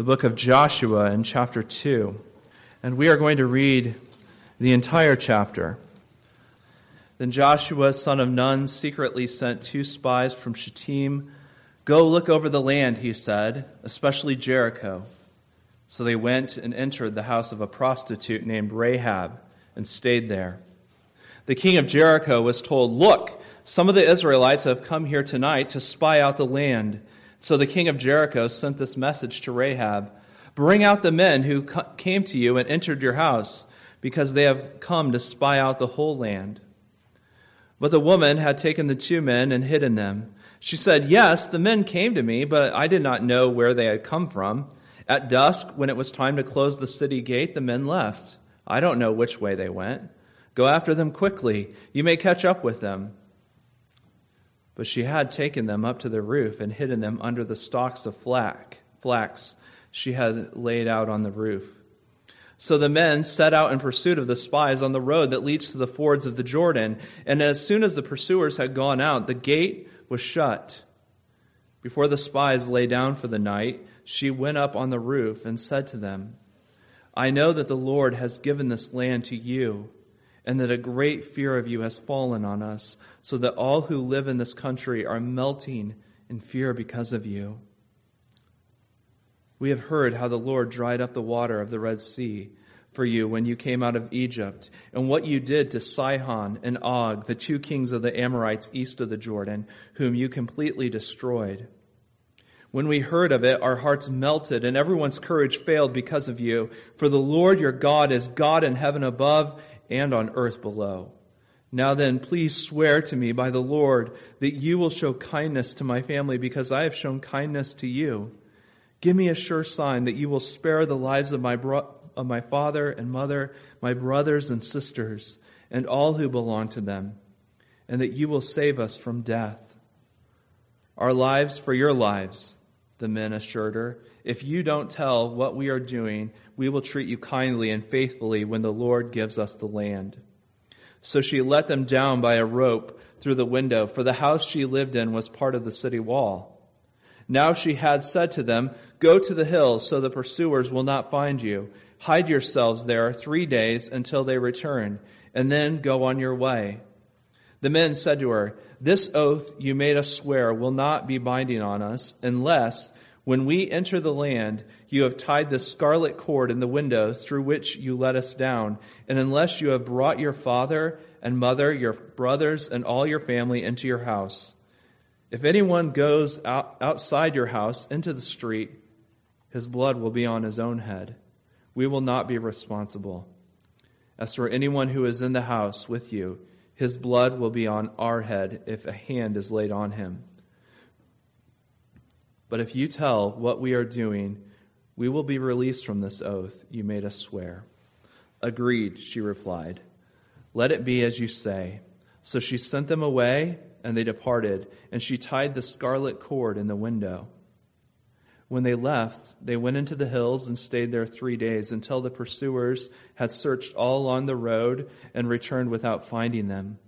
the book of Joshua in chapter 2. And we are going to read the entire chapter. Then Joshua, son of Nun, secretly sent two spies from Shittim. Go look over the land, he said, especially Jericho. So they went and entered the house of a prostitute named Rahab and stayed there. The king of Jericho was told, Look, some of the Israelites have come here tonight to spy out the land. So the king of Jericho sent this message to Rahab Bring out the men who came to you and entered your house, because they have come to spy out the whole land. But the woman had taken the two men and hidden them. She said, Yes, the men came to me, but I did not know where they had come from. At dusk, when it was time to close the city gate, the men left. I don't know which way they went. Go after them quickly. You may catch up with them. But she had taken them up to the roof and hidden them under the stalks of flax she had laid out on the roof. So the men set out in pursuit of the spies on the road that leads to the fords of the Jordan. And as soon as the pursuers had gone out, the gate was shut. Before the spies lay down for the night, she went up on the roof and said to them, I know that the Lord has given this land to you, and that a great fear of you has fallen on us, so that all who live in this country are melting in fear because of you. We have heard how the Lord dried up the water of the Red Sea for you when you came out of Egypt, and what you did to Sihon and Og, the two kings of the Amorites east of the Jordan, whom you completely destroyed. When we heard of it, our hearts melted, and everyone's courage failed because of you. For the Lord your God is God in heaven above and on earth below. Now then, please swear to me by the Lord that you will show kindness to my family because I have shown kindness to you. Give me a sure sign that you will spare the lives of my, bro- of my father and mother, my brothers and sisters, and all who belong to them, and that you will save us from death. Our lives for your lives, the men assured her. If you don't tell what we are doing, we will treat you kindly and faithfully when the Lord gives us the land. So she let them down by a rope through the window, for the house she lived in was part of the city wall. Now she had said to them, Go to the hills so the pursuers will not find you. Hide yourselves there three days until they return, and then go on your way. The men said to her, This oath you made us swear will not be binding on us unless, when we enter the land, you have tied the scarlet cord in the window through which you let us down, and unless you have brought your father and mother, your brothers, and all your family into your house. If anyone goes out, outside your house into the street, his blood will be on his own head. We will not be responsible. As for anyone who is in the house with you, his blood will be on our head if a hand is laid on him. But if you tell what we are doing, we will be released from this oath you made us swear. Agreed, she replied. Let it be as you say. So she sent them away and they departed, and she tied the scarlet cord in the window. When they left, they went into the hills and stayed there three days until the pursuers had searched all along the road and returned without finding them.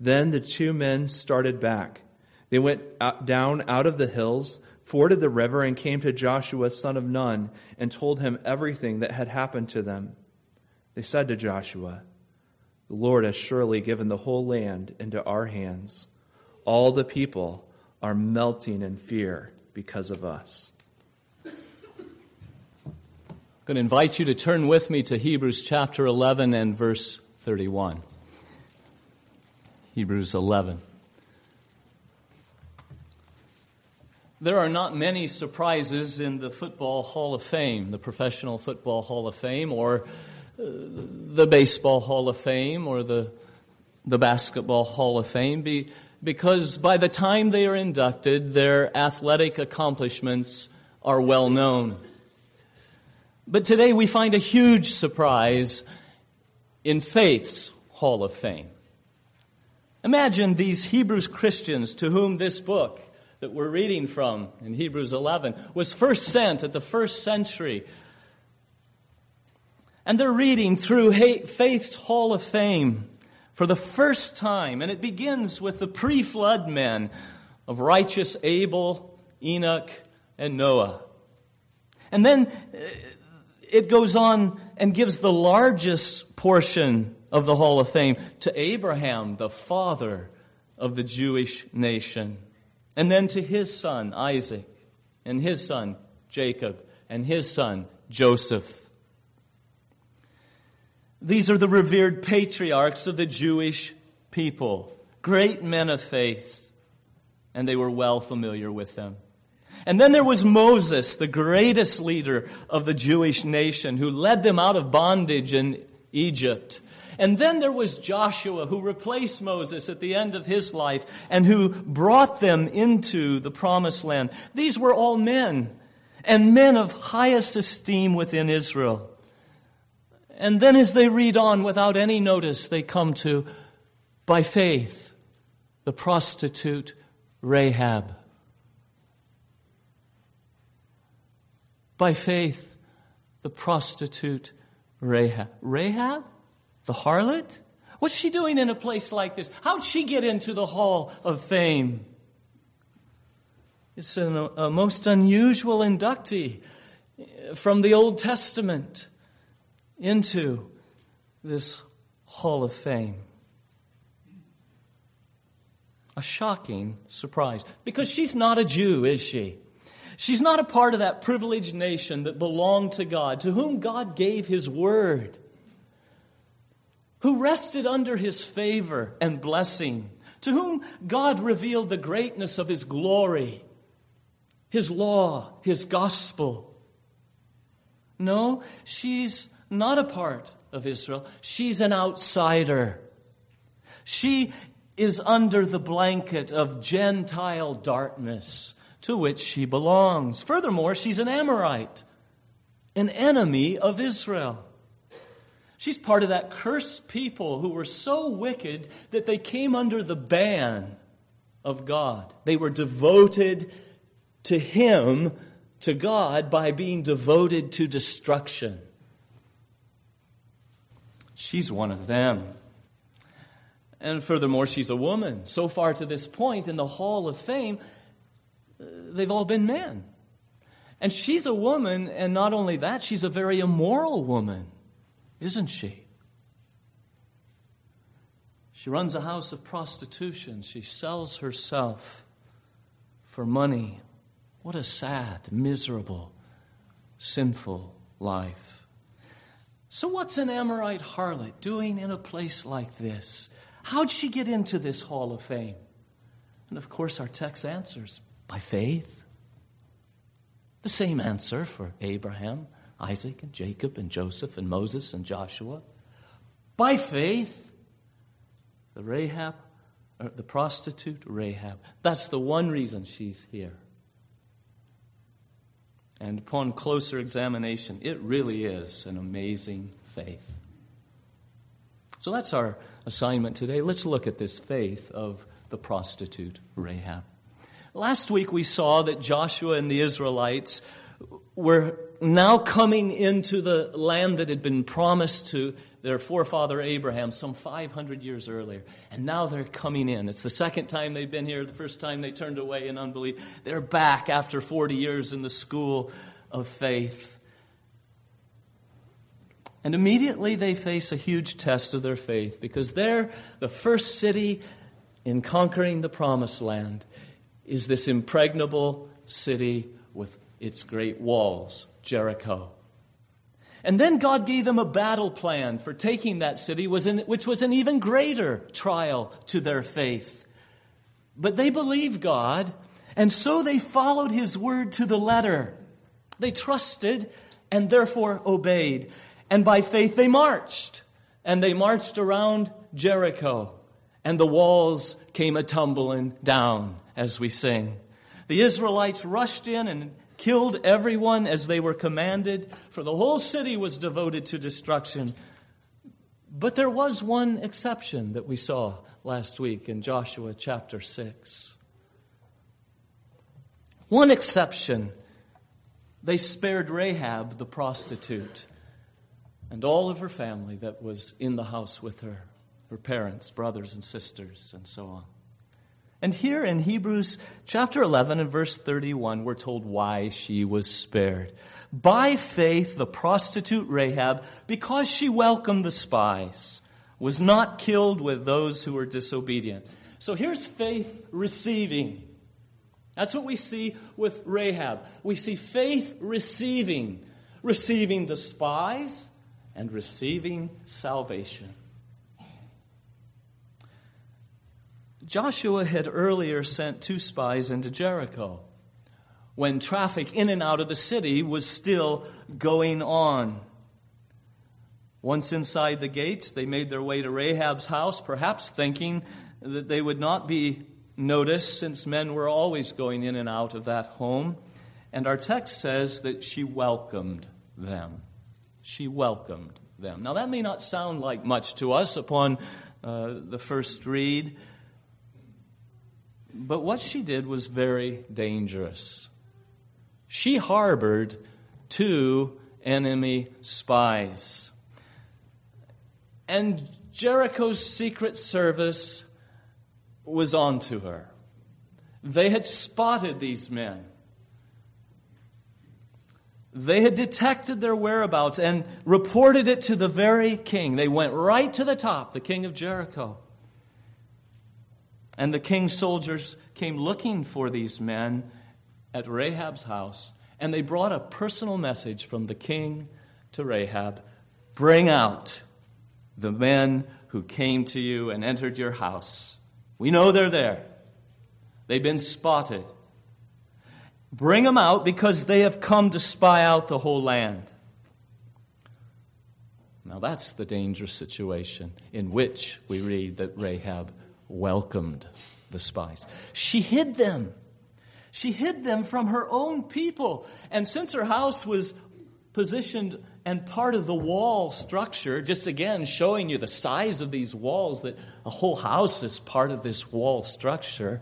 Then the two men started back. They went out, down out of the hills, forded the river, and came to Joshua, son of Nun, and told him everything that had happened to them. They said to Joshua, The Lord has surely given the whole land into our hands all the people are melting in fear because of us. I'm going to invite you to turn with me to Hebrews chapter 11 and verse 31. Hebrews 11. There are not many surprises in the Football Hall of Fame, the Professional Football Hall of Fame, or uh, the Baseball Hall of Fame, or the, the Basketball Hall of Fame. Be, because by the time they are inducted, their athletic accomplishments are well known. But today we find a huge surprise in faith's Hall of Fame. Imagine these Hebrews Christians to whom this book that we're reading from in Hebrews 11 was first sent at the first century. And they're reading through faith's Hall of Fame for the first time, and it begins with the pre flood men of righteous Abel, Enoch, and Noah. And then uh, it goes on and gives the largest portion of the Hall of Fame to Abraham, the father of the Jewish nation, and then to his son, Isaac, and his son, Jacob, and his son, Joseph. These are the revered patriarchs of the Jewish people, great men of faith, and they were well familiar with them. And then there was Moses, the greatest leader of the Jewish nation, who led them out of bondage in Egypt. And then there was Joshua, who replaced Moses at the end of his life and who brought them into the promised land. These were all men, and men of highest esteem within Israel. And then, as they read on without any notice, they come to, by faith, the prostitute Rahab. By faith, the prostitute Rahab. Rahab? The harlot? What's she doing in a place like this? How'd she get into the hall of fame? It's an, a most unusual inductee eh, from the Old Testament into this hall of fame. A shocking surprise. Because she's not a Jew, is she? She's not a part of that privileged nation that belonged to God, to whom God gave His word, who rested under His favor and blessing, to whom God revealed the greatness of His glory, His law, His gospel. No, she's not a part of Israel. She's an outsider. She is under the blanket of Gentile darkness to which she belongs. Furthermore, she's an Amorite, an enemy of Israel. She's part of that cursed people who were so wicked that they came under the ban of God. They were devoted to Him, to God, by being devoted to destruction. She's one of them. And furthermore, she's a woman. So far to this point in the Hall of Fame, uh, they've all been men. And she's a woman, and not only that, she's a very immoral woman, isn't she? She runs a house of prostitution. She sells herself for money. What a sad, miserable, sinful life. So, what's an Amorite harlot doing in a place like this? How'd she get into this hall of fame? And of course, our text answers by faith. The same answer for Abraham, Isaac, and Jacob, and Joseph, and Moses, and Joshua. By faith, the Rahab, er, the prostitute Rahab. That's the one reason she's here. And upon closer examination, it really is an amazing faith. So that's our assignment today. Let's look at this faith of the prostitute Rahab. Last week we saw that Joshua and the Israelites were now coming into the land that had been promised to their forefather Abraham some 500 years earlier. And now they're coming in. It's the second time they've been here, the first time they turned away in unbelief. They're back after 40 years in the school of faith. And immediately they face a huge test of their faith because they're the first city in conquering the promised land is this impregnable city its great walls, Jericho. And then God gave them a battle plan for taking that city, which was an even greater trial to their faith. But they believed God, and so they followed His word to the letter. They trusted and therefore obeyed. And by faith they marched. And they marched around Jericho. And the walls came a tumbling down as we sing. The Israelites rushed in and killed everyone as they were commanded, for the whole city was devoted to destruction. But there was one exception that we saw last week in Joshua chapter 6. One exception. They spared Rahab, the prostitute, and all of her family that was in the house with her her parents, brothers, and sisters, and so on. And here in Hebrews chapter 11 and verse 31, we're told why she was spared. By faith, the prostitute Rahab, because she welcomed the spies, was not killed with those who were disobedient. So here's faith receiving. That's what we see with Rahab. We see faith receiving, receiving the spies and receiving salvation. Joshua had earlier sent two spies into Jericho when traffic in and out of the city was still going on. Once inside the gates, they made their way to Rahab's house, perhaps thinking that they would not be noticed since men were always going in and out of that home. And our text says that she welcomed them. She welcomed them. Now, that may not sound like much to us upon uh, the first read, but what she did was very dangerous. She harbored two enemy spies. And Jericho's secret service was onto her. They had spotted these men. They had detected their whereabouts and reported it to the very king. They went right to the top, the king of Jericho. And the king's soldiers came looking for these men at Rahab's house, and they brought a personal message from the king to Rahab Bring out the men who came to you and entered your house. We know they're there, they've been spotted. Bring them out because they have come to spy out the whole land. Now, that's the dangerous situation in which we read that Rahab welcomed the spies. She hid them. She hid them from her own people. And since her house was positioned and part of the wall structure, just again showing you the size of these walls, that a whole house is part of this wall structure,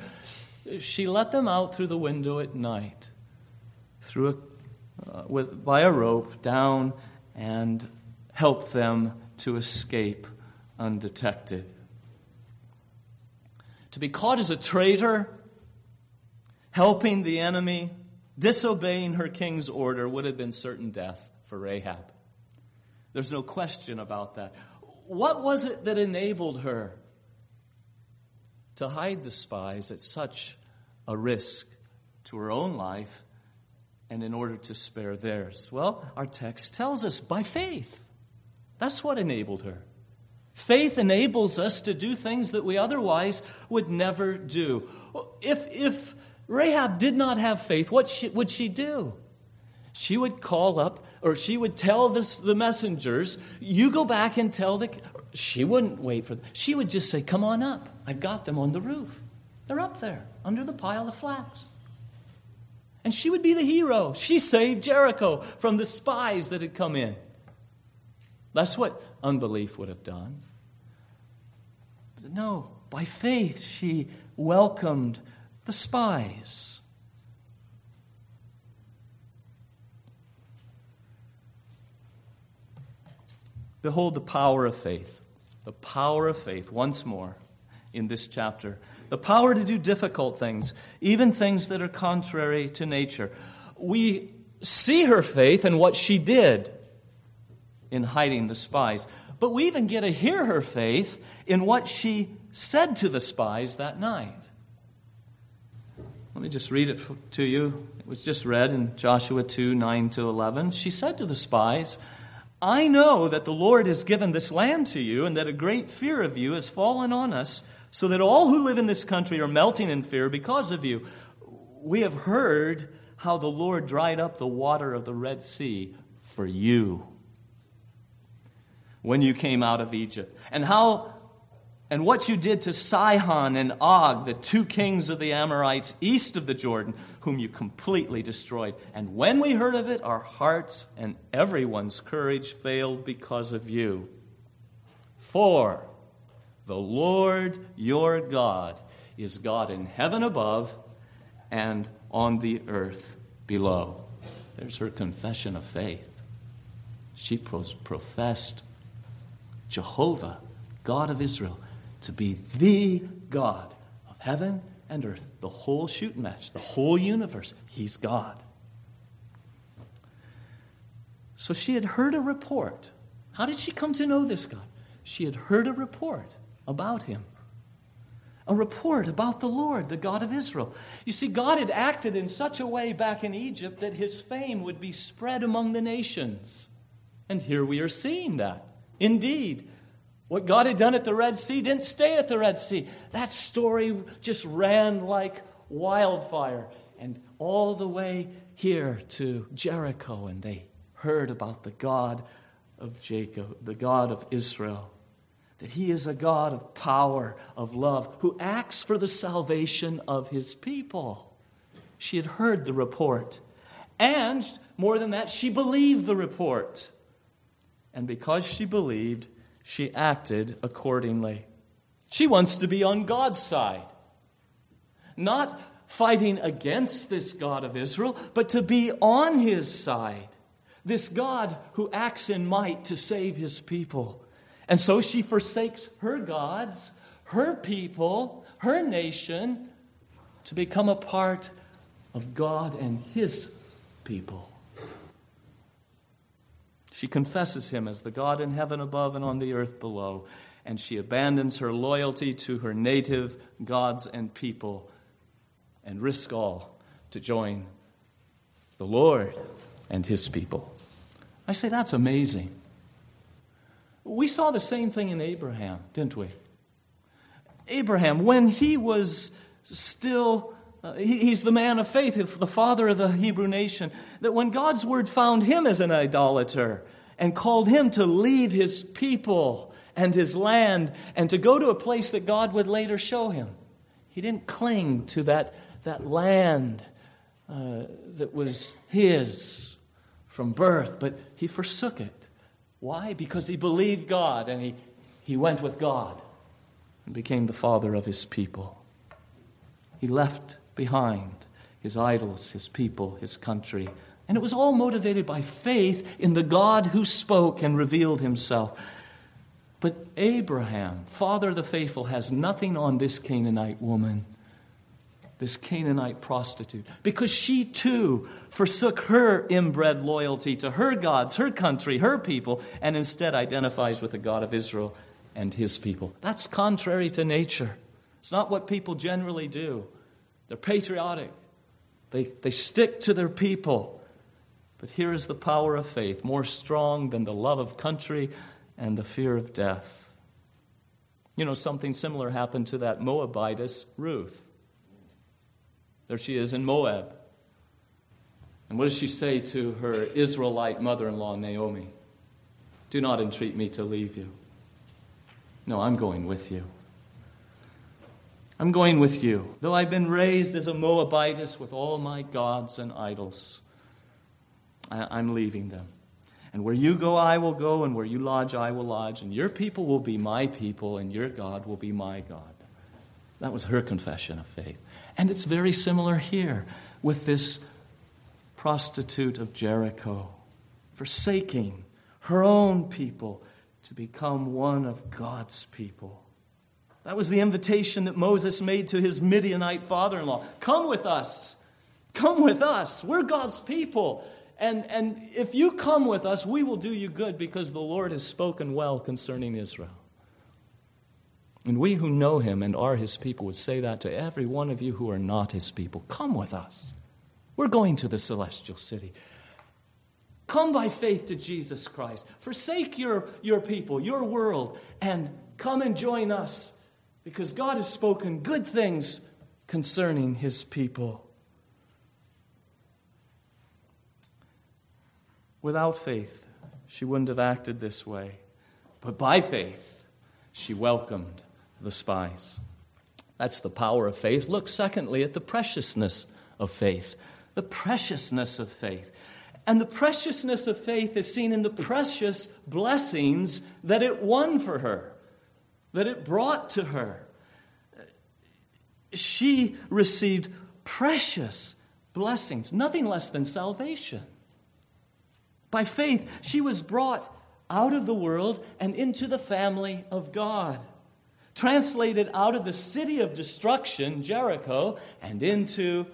she let them out through the window at night, through a, uh, with, by a rope down, and helped them to escape undetected. To be caught as a traitor, helping the enemy, disobeying her king's order would have been certain death for Rahab. There's no question about that. What was it that enabled her to hide the spies at such a risk to her own life and in order to spare theirs? Well, our text tells us by faith. That's what enabled her. Faith enables us to do things that we otherwise would never do. If, if Rahab did not have faith, what she, would she do? She would call up, or she would tell this, the messengers, You go back and tell the. She wouldn't wait for them. She would just say, Come on up. I've got them on the roof. They're up there, under the pile of flax. And she would be the hero. She saved Jericho from the spies that had come in. That's what unbelief would have done. But no, by faith, she welcomed the spies. Behold the power of faith. The power of faith, once more in this chapter. The power to do difficult things, even things that are contrary to nature. We see her faith and what she did in hiding the spies. But we even get to hear her faith in what she said to the spies that night. Let me just read it to you. It was just read in Joshua 2 9 to 11. She said to the spies, I know that the Lord has given this land to you, and that a great fear of you has fallen on us, so that all who live in this country are melting in fear because of you. We have heard how the Lord dried up the water of the Red Sea for you when you came out of Egypt, and how and what you did to Sihon and Og, the two kings of the Amorites east of the Jordan, whom you completely destroyed. And when we heard of it, our hearts and everyone's courage failed because of you. For the Lord your God is God in heaven above and on the earth below. There's her confession of faith. She professed Jehovah, God of Israel, to be the God of heaven and earth, the whole shoot match, the whole universe. He's God. So she had heard a report. How did she come to know this God? She had heard a report about him. A report about the Lord, the God of Israel. You see, God had acted in such a way back in Egypt that his fame would be spread among the nations. And here we are seeing that. Indeed, what God had done at the Red Sea didn't stay at the Red Sea. That story just ran like wildfire and all the way here to Jericho, and they heard about the God of Jacob, the God of Israel. That he is a God of power, of love, who acts for the salvation of his people. She had heard the report. And more than that, she believed the report. And because she believed, she acted accordingly. She wants to be on God's side. Not fighting against this God of Israel, but to be on his side. This God who acts in might to save his people. And so she forsakes her gods, her people, her nation to become a part of God and his people. She confesses him as the God in heaven above and on the earth below, and she abandons her loyalty to her native gods and people and risk all to join the Lord and his people. I say that's amazing. We saw the same thing in Abraham, didn't we? Abraham, when he was still uh, he's the man of faith, the father of the Hebrew nation. That when God's word found him as an idolater and called him to leave his people and his land and to go to a place that God would later show him, he didn't cling to that, that land uh, that was his from birth, but he forsook it. Why? Because he believed God and he, he went with God and became the father of his people. He left behind his idols, his people, his country. And it was all motivated by faith in the God who spoke and revealed himself. But Abraham, father of the faithful, has nothing on this Canaanite woman, this Canaanite prostitute, because she too forsook her inbred loyalty to her gods, her country, her people, and instead identifies with the God of Israel and his people. That's contrary to nature. It's not what people generally do. They're patriotic, they, they stick to their people. But here is the power of faith, more strong than the love of country and the fear of death. You know, something similar happened to that Moabitess, Ruth. There she is in Moab. And what does she say to her Israelite mother in law, Naomi? Do not entreat me to leave you. No, I'm going with you. I'm going with you. Though I've been raised as a Moabitess with all my gods and idols, I, am leaving them. And where you go, I will go, and where you lodge, I will lodge, and your people will be my people, and your God will be my God. That was her confession of faith. And it's very similar here with this prostitute of Jericho, forsaking her own people to become one of God's people. That was the invitation that Moses made to his Midianite father in law Come with us. Come with us. We're God's people. And, and if you come with us, we will do you good because the Lord has spoken well concerning Israel. And we who know him and are his people would say that to every one of you who are not his people. Come with us. We're going to the celestial city. Come by faith to Jesus Christ. Forsake your, your people, your world, and come and join us because God has spoken good things concerning his people. Without faith, she wouldn't have acted this way. But by faith, she welcomed the spies. That's the power of faith. Look, secondly, at the preciousness of faith. The preciousness of faith. And the preciousness of faith is seen in the precious blessings that it won for her that it brought to her. She received precious blessings, nothing less than salvation. By faith, she was brought out of the world and into the family of God. translated out of the city of destruction, Jericho, and into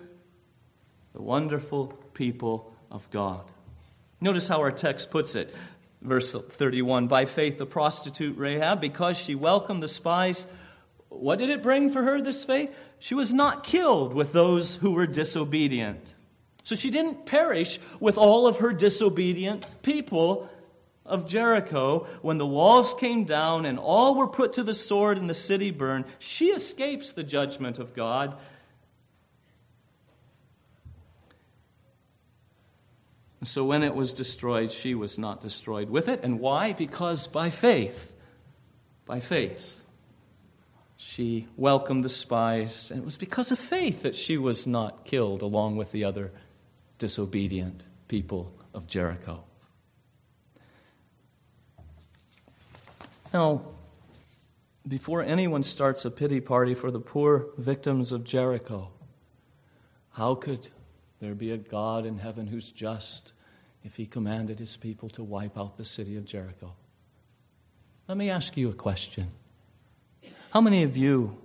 the wonderful people of God. Notice how our text puts it. Verse 31 By faith, the prostitute Rahab, because she welcomed the spies, what did it bring for her, this faith? She was not killed with those who were disobedient. So she didn't perish with all of her disobedient people of Jericho. When the walls came down and all were put to the sword and the city burned, she escapes the judgment of God. So when it was destroyed, she was not destroyed with it. And why? Because by faith, by faith, she welcomed the spies. And it was because of faith that she was not killed along with the other disobedient people of Jericho. Now, before anyone starts a pity party for the poor victims of Jericho, how could there be a God in heaven who's just if he commanded his people to wipe out the city of Jericho? Let me ask you a question. How many of you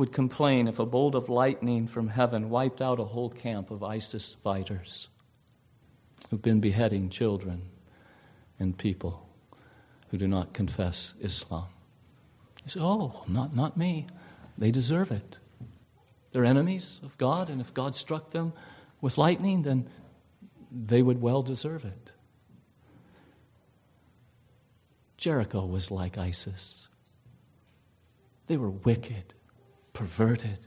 would complain if a bolt of lightning from heaven wiped out a whole camp of ISIS fighters who've been beheading children and people who do not confess Islam? You say, oh, not, not me. They deserve it. They're enemies of God, and if God struck them with lightning, then they would well deserve it. Jericho was like ISIS. They were wicked, perverted,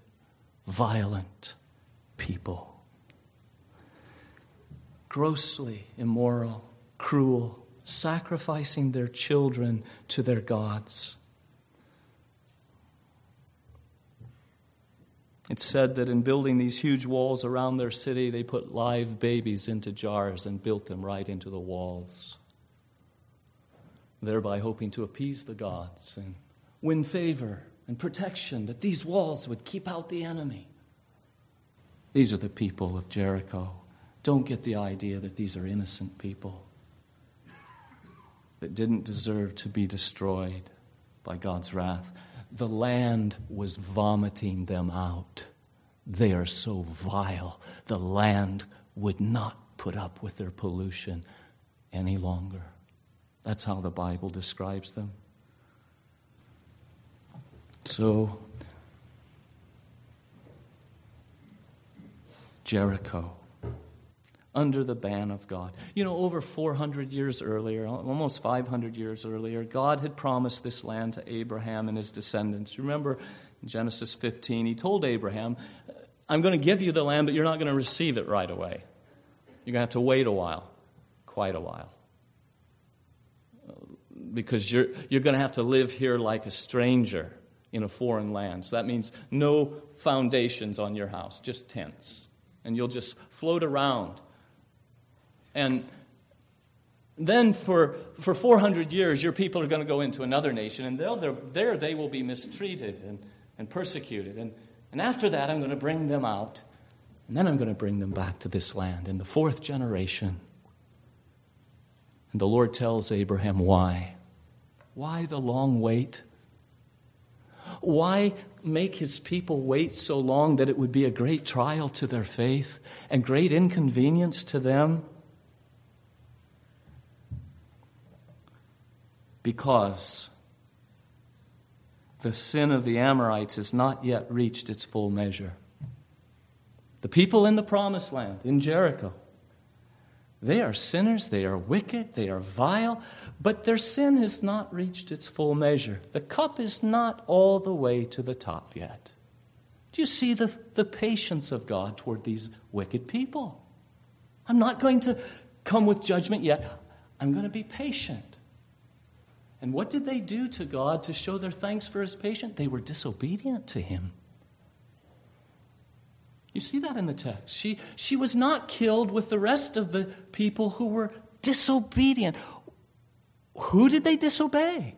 violent people. Grossly immoral, cruel, sacrificing their children to their gods. It's said that in building these huge walls around their city, they put live babies into jars and built them right into the walls, thereby hoping to appease the gods and win favor and protection, that these walls would keep out the enemy. These are the people of Jericho. Don't get the idea that these are innocent people that didn't deserve to be destroyed by God's wrath. The land was vomiting them out. They are so vile, the land would not put up with their pollution any longer. That's how the Bible describes them. So, Jericho, under the ban of God. You know, over 400 years earlier, almost 500 years earlier, God had promised this land to Abraham and his descendants. You Remember in Genesis 15, he told Abraham, I'm going to give you the land, but you're not going to receive it right away. You're going to have to wait a while, quite a while. Because you're, you're going to have to live here like a stranger in a foreign land. So that means no foundations on your house, just tents. And you'll just float around. And then for, for 400 years, your people are going to go into another nation, and there they will be mistreated and, and persecuted. And, and after that, I'm going to bring them out, and then I'm going to bring them back to this land in the fourth generation. And the Lord tells Abraham why. Why the long wait? Why make his people wait so long that it would be a great trial to their faith and great inconvenience to them? Because the sin of the Amorites has not yet reached its full measure. The people in the promised land, in Jericho, they are sinners, they are wicked, they are vile, but their sin has not reached its full measure. The cup is not all the way to the top yet. Do you see the, the patience of God toward these wicked people? I'm not going to come with judgment yet. I'm going to be patient. And what did they do to God to show their thanks for his patience? They were disobedient to him. You see that in the text. She, she was not killed with the rest of the people who were disobedient. Who did they disobey?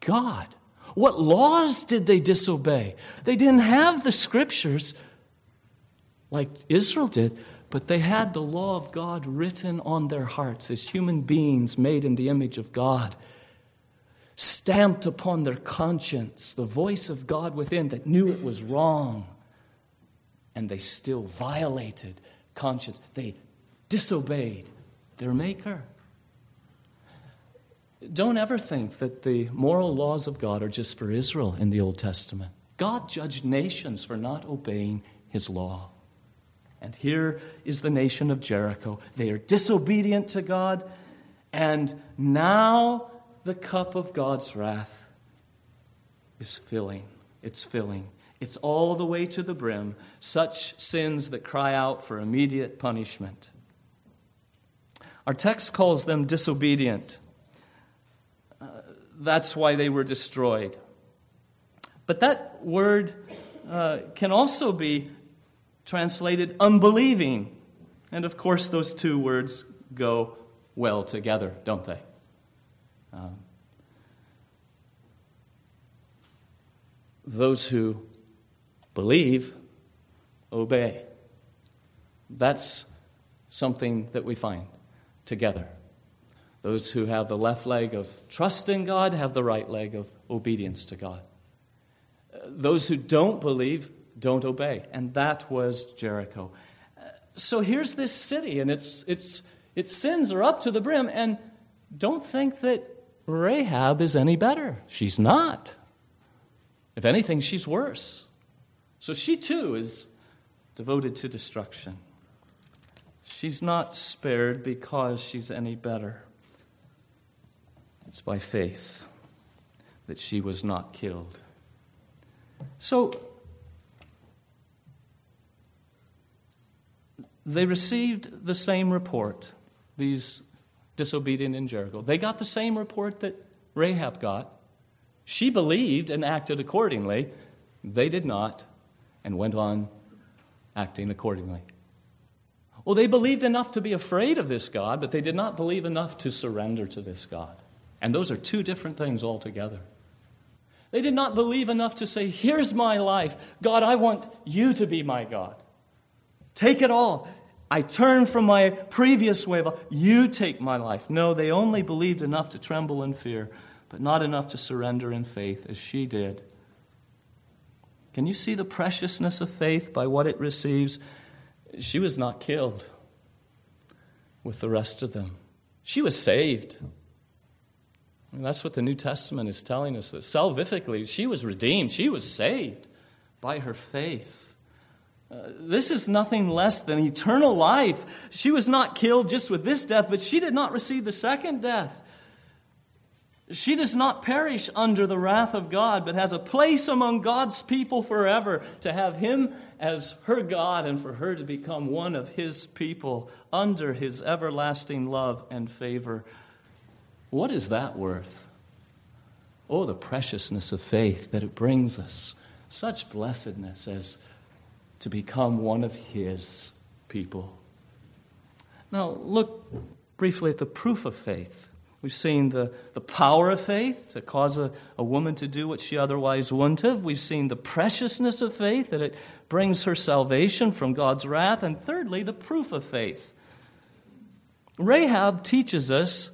God. What laws did they disobey? They didn't have the scriptures like Israel did, but they had the law of God written on their hearts as human beings made in the image of God. stamped upon their conscience the voice of God within that knew it was wrong. And they still violated conscience. They disobeyed their Maker. Don't ever think that the moral laws of God are just for Israel in the Old Testament. God judged nations for not obeying his law. And here is the nation of Jericho. They are disobedient to God, and now the cup of God's wrath is filling. It's filling. It's all the way to the brim. Such sins that cry out for immediate punishment. Our text calls them disobedient. Uh, that's why they were destroyed. But that word uh, can also be translated unbelieving. And of course, those two words go well together, don't they? Um, those who believe obey. That's something that we find together. Those who have the left leg of trust in God have the right leg of obedience to God. Those who don't believe don't obey. And that was Jericho. So here's this city, and its, its, its sins are up to the brim. And don't think that Rahab is any better. She's not. If anything, she's worse. So she too is devoted to destruction. She's not spared because she's any better. It's by faith that she was not killed. So, they received the same report, these disobedient in Jericho. They got the same report that Rahab got. She believed and acted accordingly. They did not and went on acting accordingly. Well, they believed enough to be afraid of this God, but they did not believe enough to surrender to this God. And those are two different things altogether. They did not believe enough to say, Here's my life. God, I want you to be my God. Take it all. I turn from my previous way of you take my life. No, they only believed enough to tremble in fear, but not enough to surrender in faith as she did. Can you see the preciousness of faith by what it receives? She was not killed with the rest of them. She was saved. And that's what the New Testament is telling us that salvifically, she was redeemed. She was saved by her faith. Uh, this is nothing less than eternal life. She was not killed just with this death, but she did not receive the second death. She does not perish under the wrath of God, but has a place among God's people forever to have Him as her God and for her to become one of His people under His everlasting love and favor. What is that worth? Oh, the preciousness of faith that it brings us. Such blessedness as to become one of His people. Now, look briefly at the proof of faith. We've seen the, the power of faith to cause a, a woman to do what she otherwise wouldn't have. We've seen the preciousness of faith, that it brings her salvation from God's wrath. And thirdly, the proof of faith. Rahab teaches us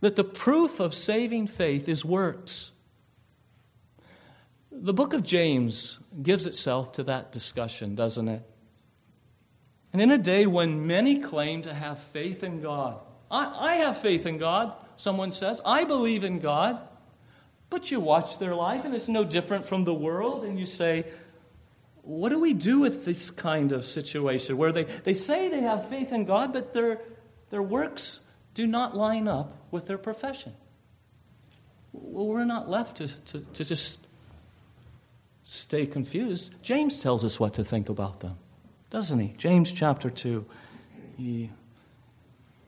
that the proof of saving faith is works. The book of James gives itself to that discussion, doesn't it? And in a day when many claim to have faith in God, I, I have faith in God, someone says, I believe in God, but you watch their life and it's no different from the world, and you say, what do we do with this kind of situation where they, they say they have faith in God, but their, their works do not line up with their profession? Well, we're not left to, to, to just stay confused. James tells us what to think about them, doesn't he? James chapter 2. He,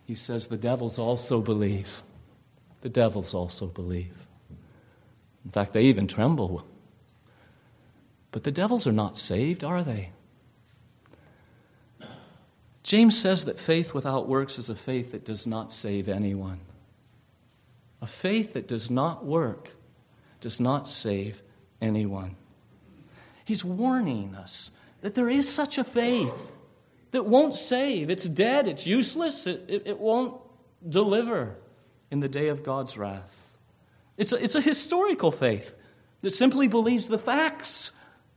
he says, The devils also believe. The devils also believe. In fact, they even tremble. But the devils are not saved, are they? James says that faith without works is a faith that does not save anyone. A faith that does not work does not save anyone. He's warning us that there is such a faith that won't save. It's dead, it's useless, it, it, it won't deliver in the day of God's wrath. It's a, it's a historical faith that simply believes the facts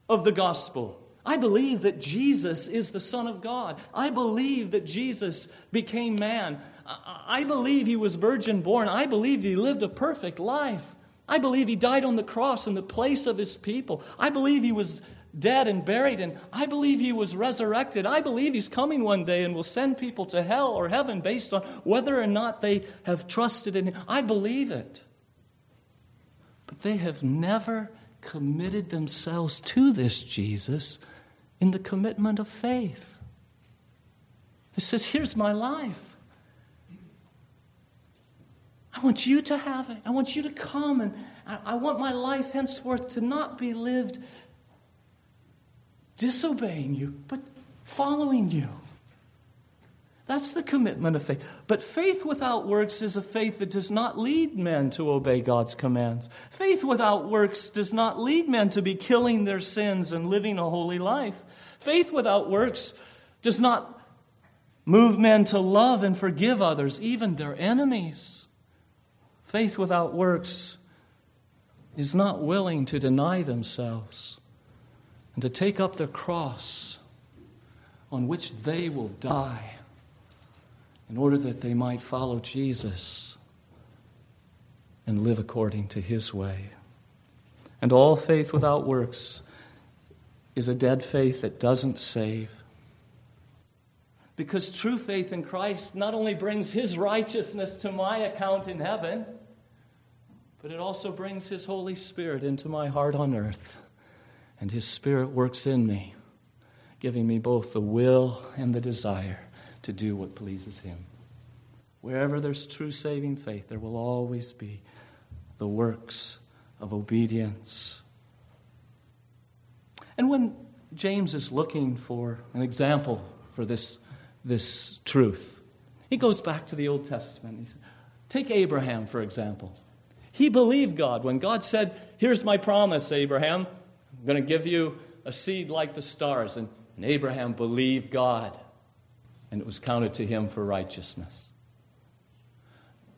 of the gospel. I believe that Jesus is the Son of God. I believe that Jesus became man. I believe he was virgin born. I believe he lived a perfect life. I believe he died on the cross in the place of his people. I believe he was dead and buried, and I believe he was resurrected. I believe he's coming one day and will send people to hell or heaven based on whether or not they have trusted in him. I believe it. But they have never committed themselves to this Jesus in the commitment of faith. He says, Here's my life. I want you to have it. I want you to come, and I, I want my life henceforth to not be lived disobeying you, but following you. That's the commitment of faith. But faith without works is a faith that does not lead men to obey God's commands. Faith without works does not lead men to be killing their sins and living a holy life. Faith without works does not move men to love and forgive others, even their enemies. Faith without works is not willing to deny themselves and to take up the cross on which they will die in order that they might follow Jesus and live according to his way. And all faith without works is a dead faith that doesn't save. Because true faith in Christ not only brings his righteousness to my account in heaven, but it also brings his Holy Spirit into my heart on earth. And his Spirit works in me, giving me both the will and the desire to do what pleases him. Wherever there's true saving faith, there will always be the works of obedience and when James is looking for an example for this, this truth, he goes back to the Old Testament. He said, Take Abraham, for example. He believed God. When God said, Here's my promise, Abraham, I'm going to give you a seed like the stars. And, and Abraham believed God, and it was counted to him for righteousness.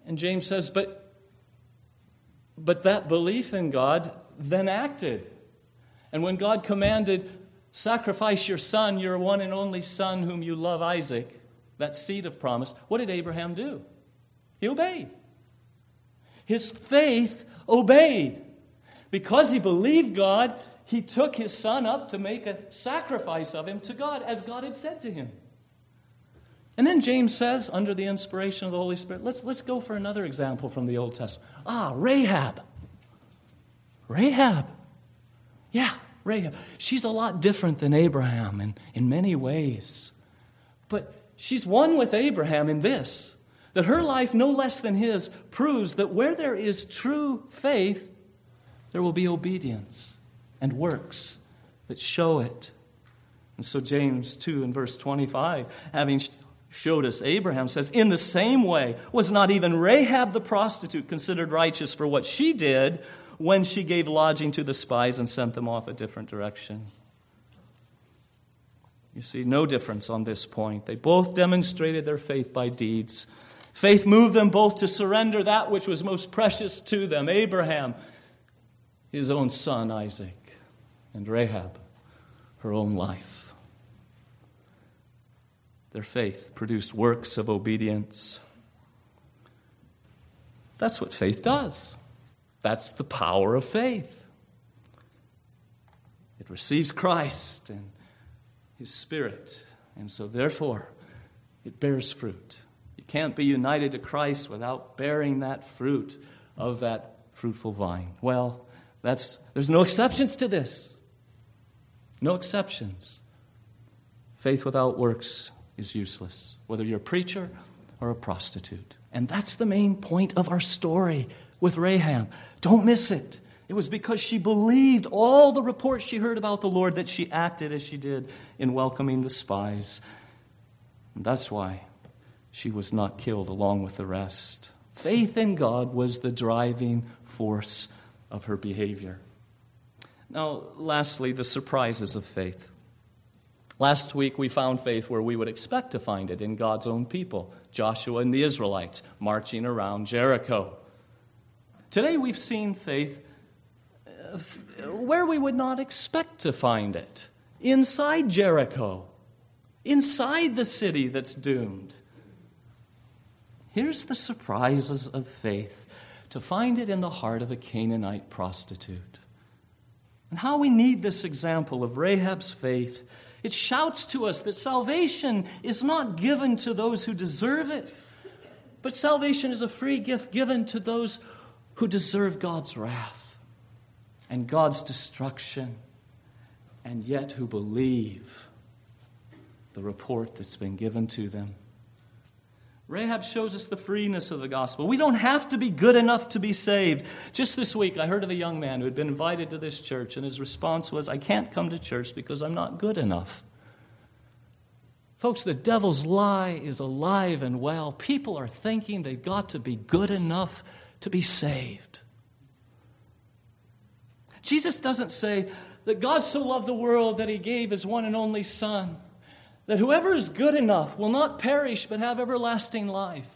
And James says, But, but that belief in God then acted. And when God commanded, sacrifice your son, your one and only son whom you love, Isaac, that seed of promise, what did Abraham do? He obeyed. His faith obeyed. Because he believed God, he took his son up to make a sacrifice of him to God, as God had said to him. And then James says, under the inspiration of the Holy Spirit, let's, let's go for another example from the Old Testament. Ah, Rahab. Rahab. Yeah, Rahab. She's a lot different than Abraham in, in many ways. But she's one with Abraham in this that her life, no less than his, proves that where there is true faith, there will be obedience and works that show it. And so, James 2 and verse 25, having showed us Abraham, says, In the same way, was not even Rahab the prostitute considered righteous for what she did when she gave lodging to the spies and sent them off a different direction. You see, no difference on this point. They both demonstrated their faith by deeds. Faith moved them both to surrender that which was most precious to them Abraham, his own son Isaac, and Rahab, her own life. Their faith produced works of obedience. That's what faith does. That's the power of faith. It receives Christ and His Spirit, and so therefore it bears fruit. You can't be united to Christ without bearing that fruit of that fruitful vine. Well, that's, there's no exceptions to this. No exceptions. Faith without works is useless, whether you're a preacher or a prostitute. And that's the main point of our story with Rahab. Don't miss it. It was because she believed all the reports she heard about the Lord that she acted as she did in welcoming the spies. And that's why she was not killed along with the rest. Faith in God was the driving force of her behavior. Now, lastly, the surprises of faith. Last week, we found faith where we would expect to find it in God's own people Joshua and the Israelites marching around Jericho. Today we've seen faith uh, where we would not expect to find it inside Jericho, inside the city that's doomed. Here's the surprises of faith to find it in the heart of a Canaanite prostitute. And how we need this example of Rahab's faith. It shouts to us that salvation is not given to those who deserve it, but salvation is a free gift given to those who deserve God's wrath and God's destruction, and yet who believe the report that's been given to them. Rahab shows us the freeness of the gospel. We don't have to be good enough to be saved. Just this week, I heard of a young man who had been invited to this church, and his response was, I can't come to church because I'm not good enough. Folks, the devil's lie is alive and well. People are thinking they've got to be good enough to be saved. Jesus doesn't say that God so loved the world that he gave his one and only Son, that whoever is good enough will not perish but have everlasting life.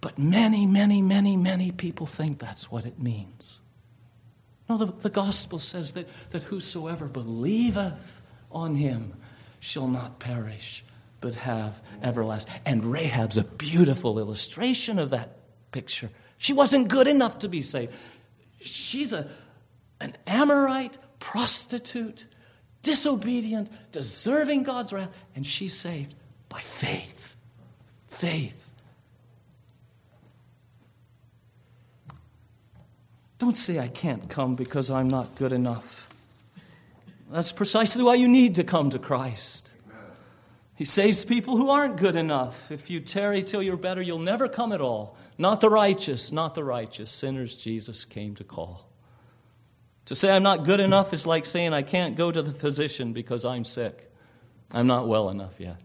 But many, many, many, many people think that's what it means. No, the, the gospel says that, that whosoever believeth on him shall not perish, but have everlasting. And Rahab's a beautiful illustration of that picture. She wasn't good enough to be saved. She's a, an Amorite prostitute, disobedient, deserving God's wrath, and she's saved by faith. Faith. Don't say I can't come because I'm not good enough. That's precisely why you need to come to Christ. He saves people who aren't good enough. If you tarry till you're better, you'll never come at all. Not the righteous, not the righteous. Sinners, Jesus came to call. To say I'm not good enough is like saying I can't go to the physician because I'm sick. I'm not well enough yet.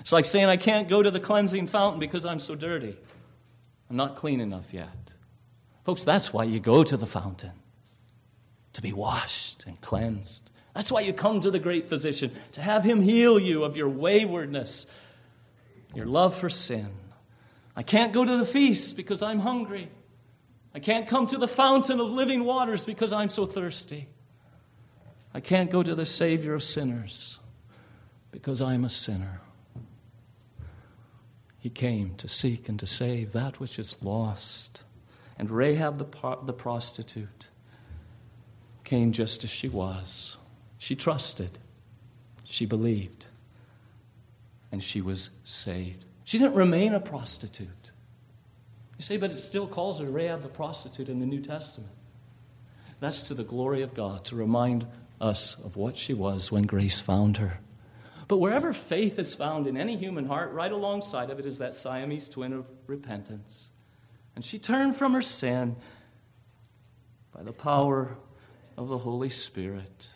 It's like saying I can't go to the cleansing fountain because I'm so dirty. I'm not clean enough yet. Folks, that's why you go to the fountain to be washed and cleansed. That's why you come to the great physician, to have him heal you of your waywardness, your love for sin. I can't go to the feast because I'm hungry. I can't come to the fountain of living waters because I'm so thirsty. I can't go to the Savior of sinners because I'm a sinner. He came to seek and to save that which is lost. And Rahab the, the prostitute came just as she was. She trusted, she believed, and she was saved. She didn't remain a prostitute. You say, but it still calls her Rahab the prostitute in the New Testament. That's to the glory of God, to remind us of what she was when grace found her. But wherever faith is found in any human heart, right alongside of it is that Siamese twin of repentance. And she turned from her sin by the power of the Holy Spirit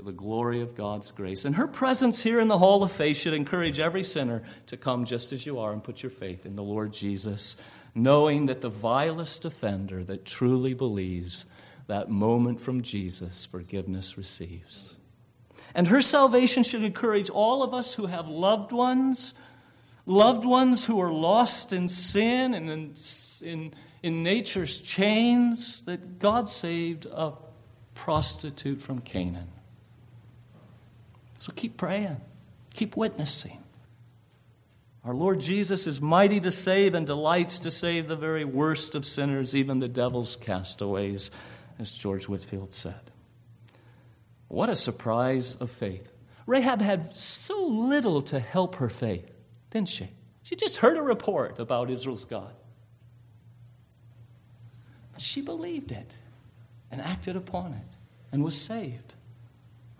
to the glory of God's grace. And her presence here in the Hall of Faith should encourage every sinner to come just as you are and put your faith in the Lord Jesus, knowing that the vilest offender that truly believes that moment from Jesus, forgiveness receives. And her salvation should encourage all of us who have loved ones, loved ones who are lost in sin and in, in in nature's chains that God saved a prostitute from Canaan. So keep praying, keep witnessing. Our Lord Jesus is mighty to save and delights to save the very worst of sinners, even the devil's castaways, as George Whitefield said. What a surprise of faith. Rahab had so little to help her faith, didn't she? She just heard a report about Israel's God. She believed it and acted upon it and was saved.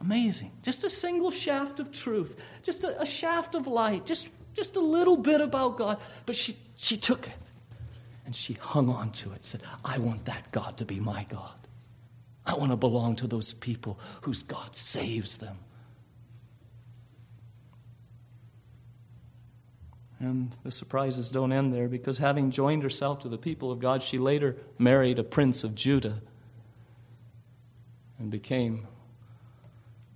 Amazing. Just a single shaft of truth, just a, a, shaft of light, just, just a little bit about God. But she, she took it and she hung on to it, said, I want that God to be my God. I want to belong to those people whose God saves them. And the surprises don't end there because having joined herself to the people of God, she later married a prince of Judah and became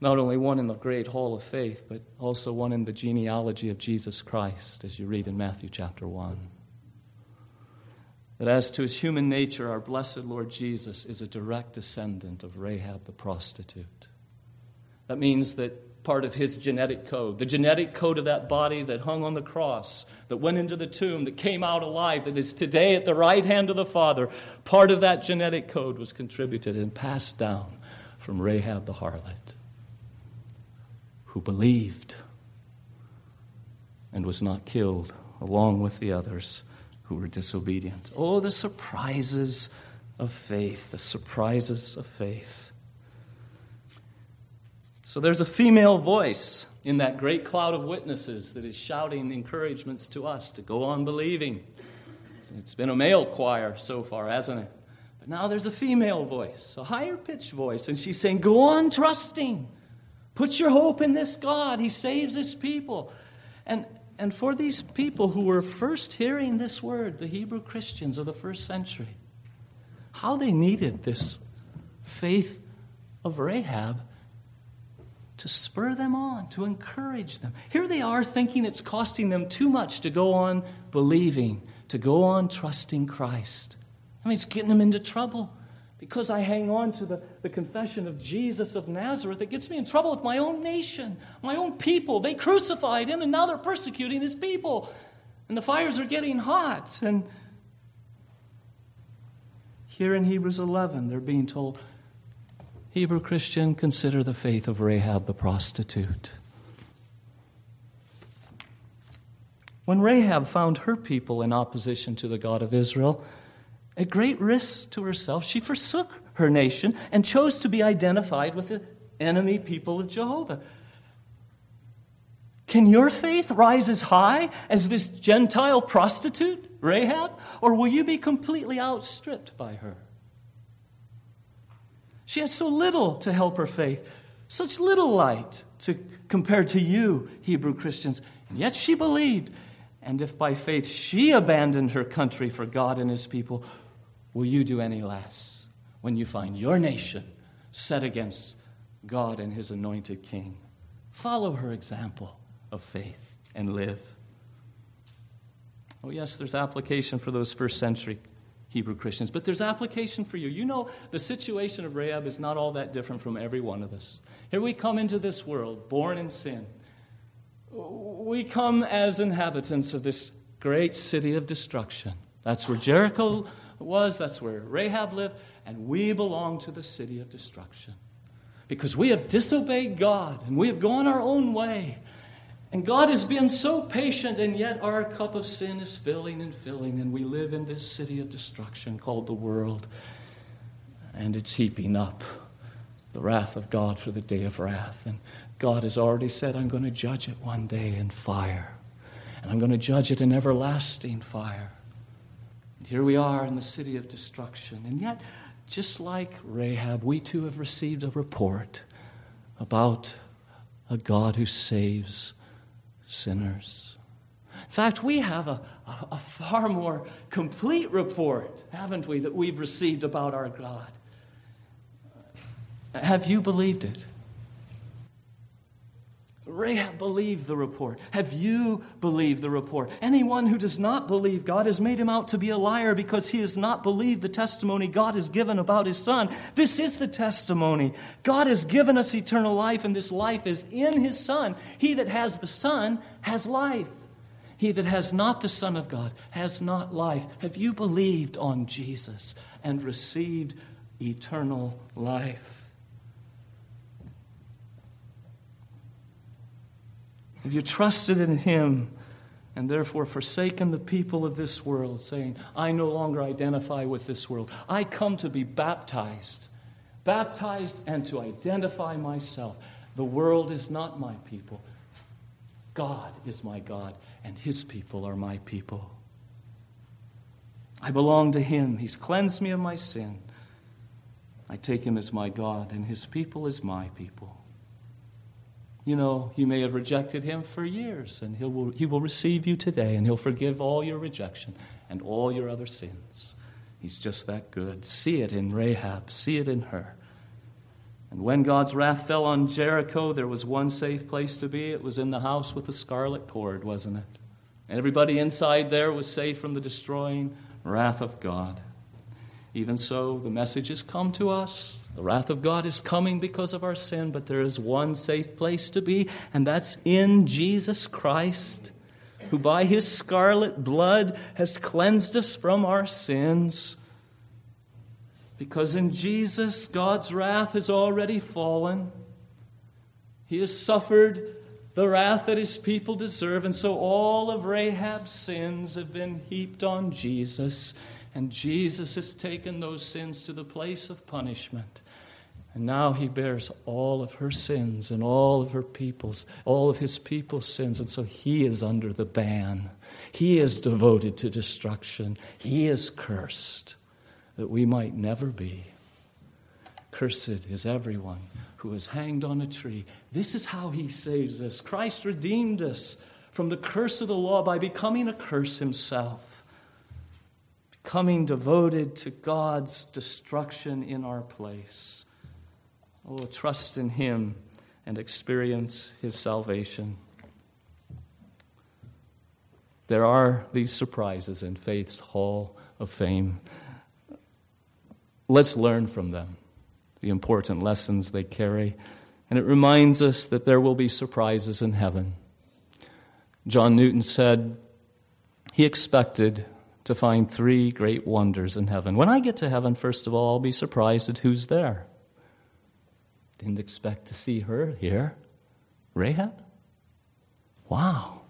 Not only one in the great hall of faith, but also one in the genealogy of Jesus Christ, as you read in Matthew chapter 1. That as to his human nature, our blessed Lord Jesus is a direct descendant of Rahab the prostitute. That means that part of his genetic code, the genetic code of that body that hung on the cross, that went into the tomb, that came out alive, that is today at the right hand of the Father, part of that genetic code was contributed and passed down from Rahab the harlot, who believed and was not killed along with the others who were disobedient. Oh, the surprises of faith, the surprises of faith. So there's a female voice in that great cloud of witnesses that is shouting encouragements to us to go on believing. It's been a male choir so far, hasn't it? But now there's a female voice, a higher pitched voice, and she's saying, Go on trusting. Put your hope in this God. He saves his people. And, and for these people who were first hearing this word, the Hebrew Christians of the first century, how they needed this faith of Rahab to spur them on, to encourage them. Here they are thinking it's costing them too much to go on believing, to go on trusting Christ. I mean, it's getting them into trouble because I hang on to the, the confession of Jesus of Nazareth. It gets me in trouble with my own nation, my own people. They crucified him and now they're persecuting his people. And the fires are getting hot. And here in Hebrews 11, they're being told, Hebrew Christian, consider the faith of Rahab the prostitute. When Rahab found her people in opposition to the God of Israel, at great risk to herself, she forsook her nation and chose to be identified with the enemy people of Jehovah. Can your faith rise as high as this Gentile prostitute, Rahab, or will you be completely outstripped by her? She has so little to help her faith, such little light to, compared to you, Hebrew Christians. And yet she believed. And if by faith she abandoned her country for God and his people, will you do any less when you find your nation set against God and his anointed king? Follow her example of faith and live. Oh, yes, there's application for those first century Hebrew Christians. But there's application for you. You know, the situation of Rahab is not all that different from every one of us. Here we come into this world, born in sin. We come as inhabitants of this great city of destruction. That's where Jericho was, that's where Rahab lived, and we belong to the city of destruction. Because we have disobeyed God and we have gone our own way. And God has been so patient, and yet our cup of sin is filling and filling, and we live in this city of destruction called the world. And it's heaping up the wrath of God for the day of wrath. And God has already said, I'm going to judge it one day in fire, and I'm going to judge it in everlasting fire. And here we are in the city of destruction. And yet, just like Rahab, we too have received a report about a God who saves sinners. In fact, we have a, a, far more complete report, haven't we, that we've received about our God. Have you believed it? Rahab believed the report. Have you believed the report? Anyone who does not believe God has made him out to be a liar because he has not believed the testimony God has given about his Son. This is the testimony. God has given us eternal life, and this life is in his Son. He that has the Son has life. He that has not the Son of God has not life. Have you believed on Jesus and received eternal life? Have you trusted in Him and therefore forsaken the people of this world, saying, I no longer identify with this world? I come to be baptized, baptized and to identify myself. The world is not my people. God is my God, and His people are my people. I belong to Him. He's cleansed me of my sin. I take Him as my God, and His people as my people. You know, you may have rejected him for years, and he will, he will receive you today, and he'll forgive all your rejection and all your other sins. He's just that good. See it in Rahab, see it in her. And when God's wrath fell on Jericho, there was one safe place to be. It was in the house with the scarlet cord, wasn't it? And everybody inside there was safe from the destroying wrath of God. Even so, the message has come to us. The wrath of God is coming because of our sin, but there is one safe place to be, and that's in Jesus Christ, who by his scarlet blood has cleansed us from our sins. Because in Jesus, God's wrath has already fallen. He has suffered the wrath that his people deserve, and so all of Rahab's sins have been heaped on Jesus. And Jesus has taken those sins to the place of punishment. And now he bears all of her sins and all of her people's, all of his people's sins. And so he is under the ban. He is devoted to destruction. He is cursed that we might never be. Cursed is everyone who is hanged on a tree. This is how he saves us. Christ redeemed us from the curse of the law by becoming a curse himself coming devoted to God's destruction in our place. Oh, trust in Him and experience His salvation. There are these surprises in faith's hall of fame. Let's learn from them the important lessons they carry. And it reminds us that there will be surprises in heaven. John Newton said he expected to find three great wonders in heaven. When I get to heaven, first of all, I'll be surprised at who's there. Didn't expect to see her here. Rahab? Wow.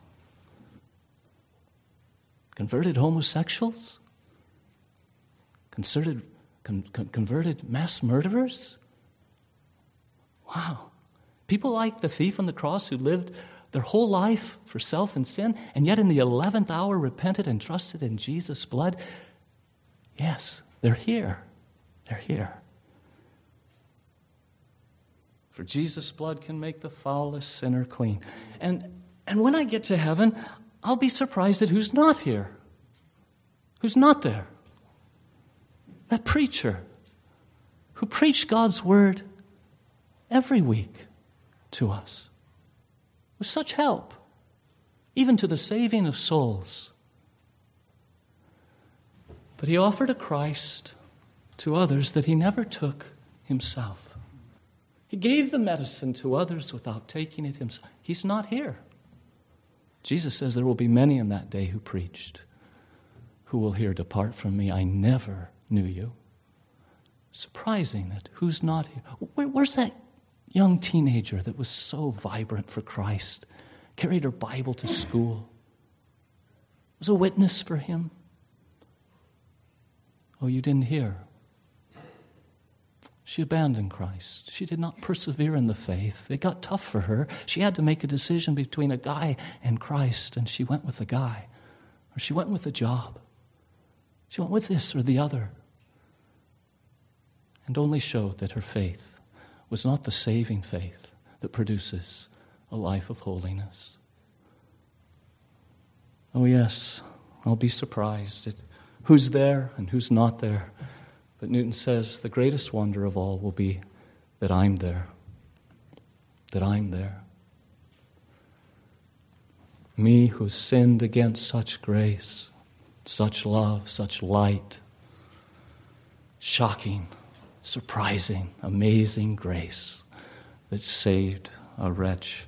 Converted homosexuals? Concerted, con, con, converted mass murderers? Wow. People like the thief on the cross who lived their whole life for self and sin, and yet in the 11th hour repented and trusted in Jesus' blood. Yes, they're here. They're here. For Jesus' blood can make the foulest sinner clean. And, and when I get to heaven, I'll be surprised at who's not here. Who's not there? That preacher who preached God's word every week to us such help, even to the saving of souls. But he offered a Christ to others that he never took himself. He gave the medicine to others without taking it himself. He's not here. Jesus says there will be many in that day who preached, who will hear, Depart from me, I never knew you. Surprising that who's not here? Where, where's that young teenager that was so vibrant for Christ, carried her Bible to school, was a witness for him. Oh, you didn't hear. She abandoned Christ. She did not persevere in the faith. It got tough for her. She had to make a decision between a guy and Christ, and she went with the guy, or she went with the job. She went with this or the other, and only showed that her faith was not the saving faith that produces a life of holiness. Oh, yes, I'll be surprised at who's there and who's not there. But Newton says the greatest wonder of all will be that I'm there. That I'm there. Me who sinned against such grace, such love, such light. Shocking surprising, amazing grace that saved a wretch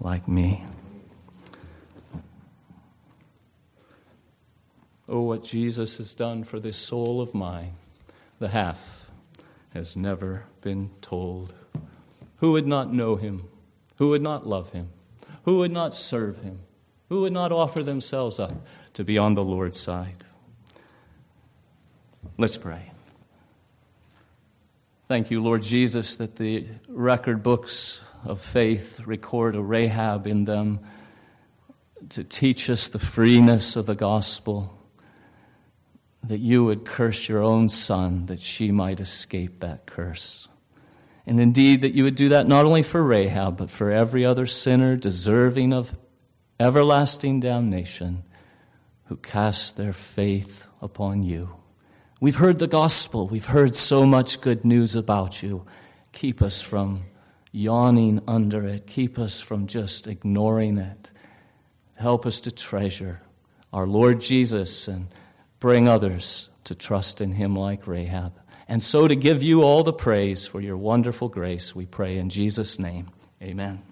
like me. Oh, what Jesus has done for this soul of mine, the half has never been told. Who would not know him? Who would not love him? Who would not serve him? Who would not offer themselves up to be on the Lord's side? Let's pray. Thank you, Lord Jesus, that the record books of faith record a Rahab in them to teach us the freeness of the gospel, that you would curse your own son that she might escape that curse. And indeed, that you would do that not only for Rahab, but for every other sinner deserving of everlasting damnation who cast their faith upon you. We've heard the gospel. We've heard so much good news about you. Keep us from yawning under it. Keep us from just ignoring it. Help us to treasure our Lord Jesus and bring others to trust in him like Rahab. And so to give you all the praise for your wonderful grace, we pray in Jesus' name. Amen.